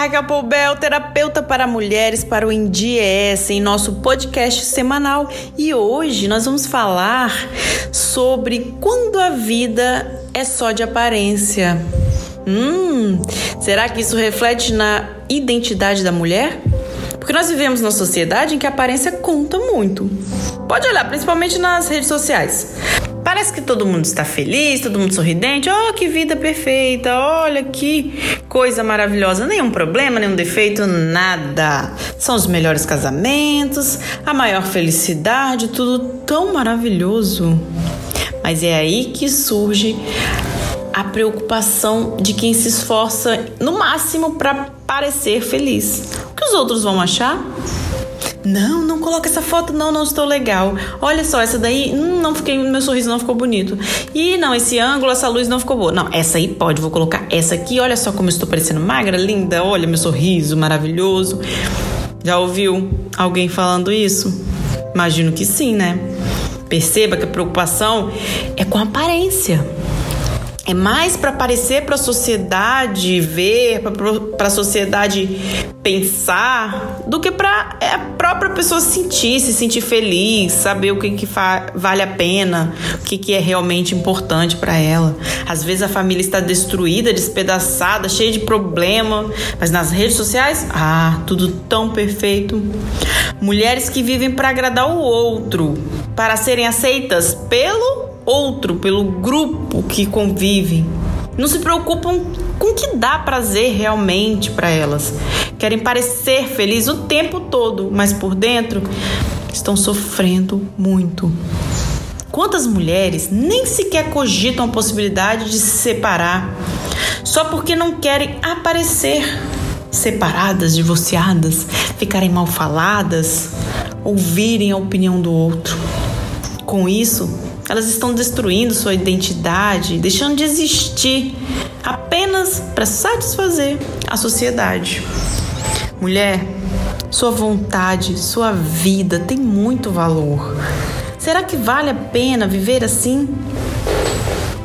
Raquel Poubel, terapeuta para mulheres para o Indies, em nosso podcast semanal. E hoje nós vamos falar sobre quando a vida é só de aparência. Hum, será que isso reflete na identidade da mulher? Porque nós vivemos numa sociedade em que a aparência conta muito. Pode olhar, principalmente nas redes sociais. Parece que todo mundo está feliz, todo mundo sorridente. Oh, que vida perfeita! Olha que coisa maravilhosa. Nenhum problema, nenhum defeito, nada. São os melhores casamentos, a maior felicidade, tudo tão maravilhoso. Mas é aí que surge a preocupação de quem se esforça no máximo para parecer feliz. O que os outros vão achar? Não, não coloca essa foto, não, não estou legal. Olha só, essa daí, hum, não fiquei, meu sorriso não ficou bonito. E não, esse ângulo, essa luz não ficou boa. Não, essa aí pode, vou colocar essa aqui. Olha só como eu estou parecendo magra, linda. Olha meu sorriso maravilhoso. Já ouviu alguém falando isso? Imagino que sim, né? Perceba que a preocupação é com a aparência. É mais para aparecer para a sociedade ver, para a sociedade pensar, do que para é a própria pessoa sentir, se sentir feliz, saber o que, que vale a pena, o que, que é realmente importante para ela. Às vezes a família está destruída, despedaçada, cheia de problema, mas nas redes sociais, ah, tudo tão perfeito. Mulheres que vivem para agradar o outro, para serem aceitas pelo outro, pelo grupo que convive. Não se preocupam com o que dá prazer realmente para elas. Querem parecer felizes o tempo todo, mas por dentro estão sofrendo muito. Quantas mulheres nem sequer cogitam a possibilidade de se separar só porque não querem aparecer separadas, divorciadas, ficarem mal faladas, ouvirem a opinião do outro. Com isso, elas estão destruindo sua identidade, deixando de existir apenas para satisfazer a sociedade. Mulher, sua vontade, sua vida tem muito valor. Será que vale a pena viver assim?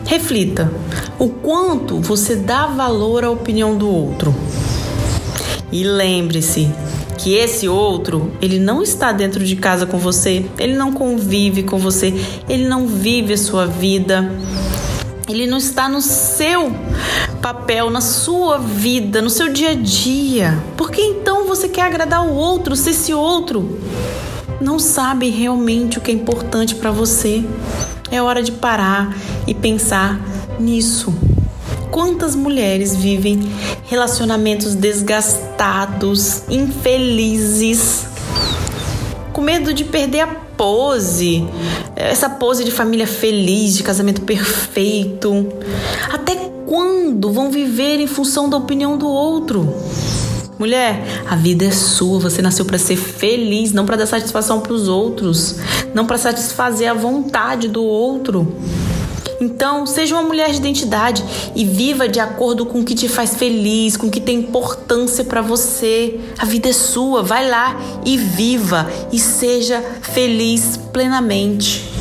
Reflita o quanto você dá valor à opinião do outro. E lembre-se que esse outro, ele não está dentro de casa com você, ele não convive com você, ele não vive a sua vida. Ele não está no seu papel, na sua vida, no seu dia a dia. Por que então você quer agradar o outro se esse outro não sabe realmente o que é importante para você? É hora de parar e pensar nisso. Quantas mulheres vivem relacionamentos desgastados, infelizes, com medo de perder a pose, essa pose de família feliz, de casamento perfeito? Até quando vão viver em função da opinião do outro? Mulher, a vida é sua, você nasceu para ser feliz, não para dar satisfação para os outros, não para satisfazer a vontade do outro. Então, seja uma mulher de identidade e viva de acordo com o que te faz feliz, com o que tem importância para você. A vida é sua, vai lá e viva e seja feliz plenamente.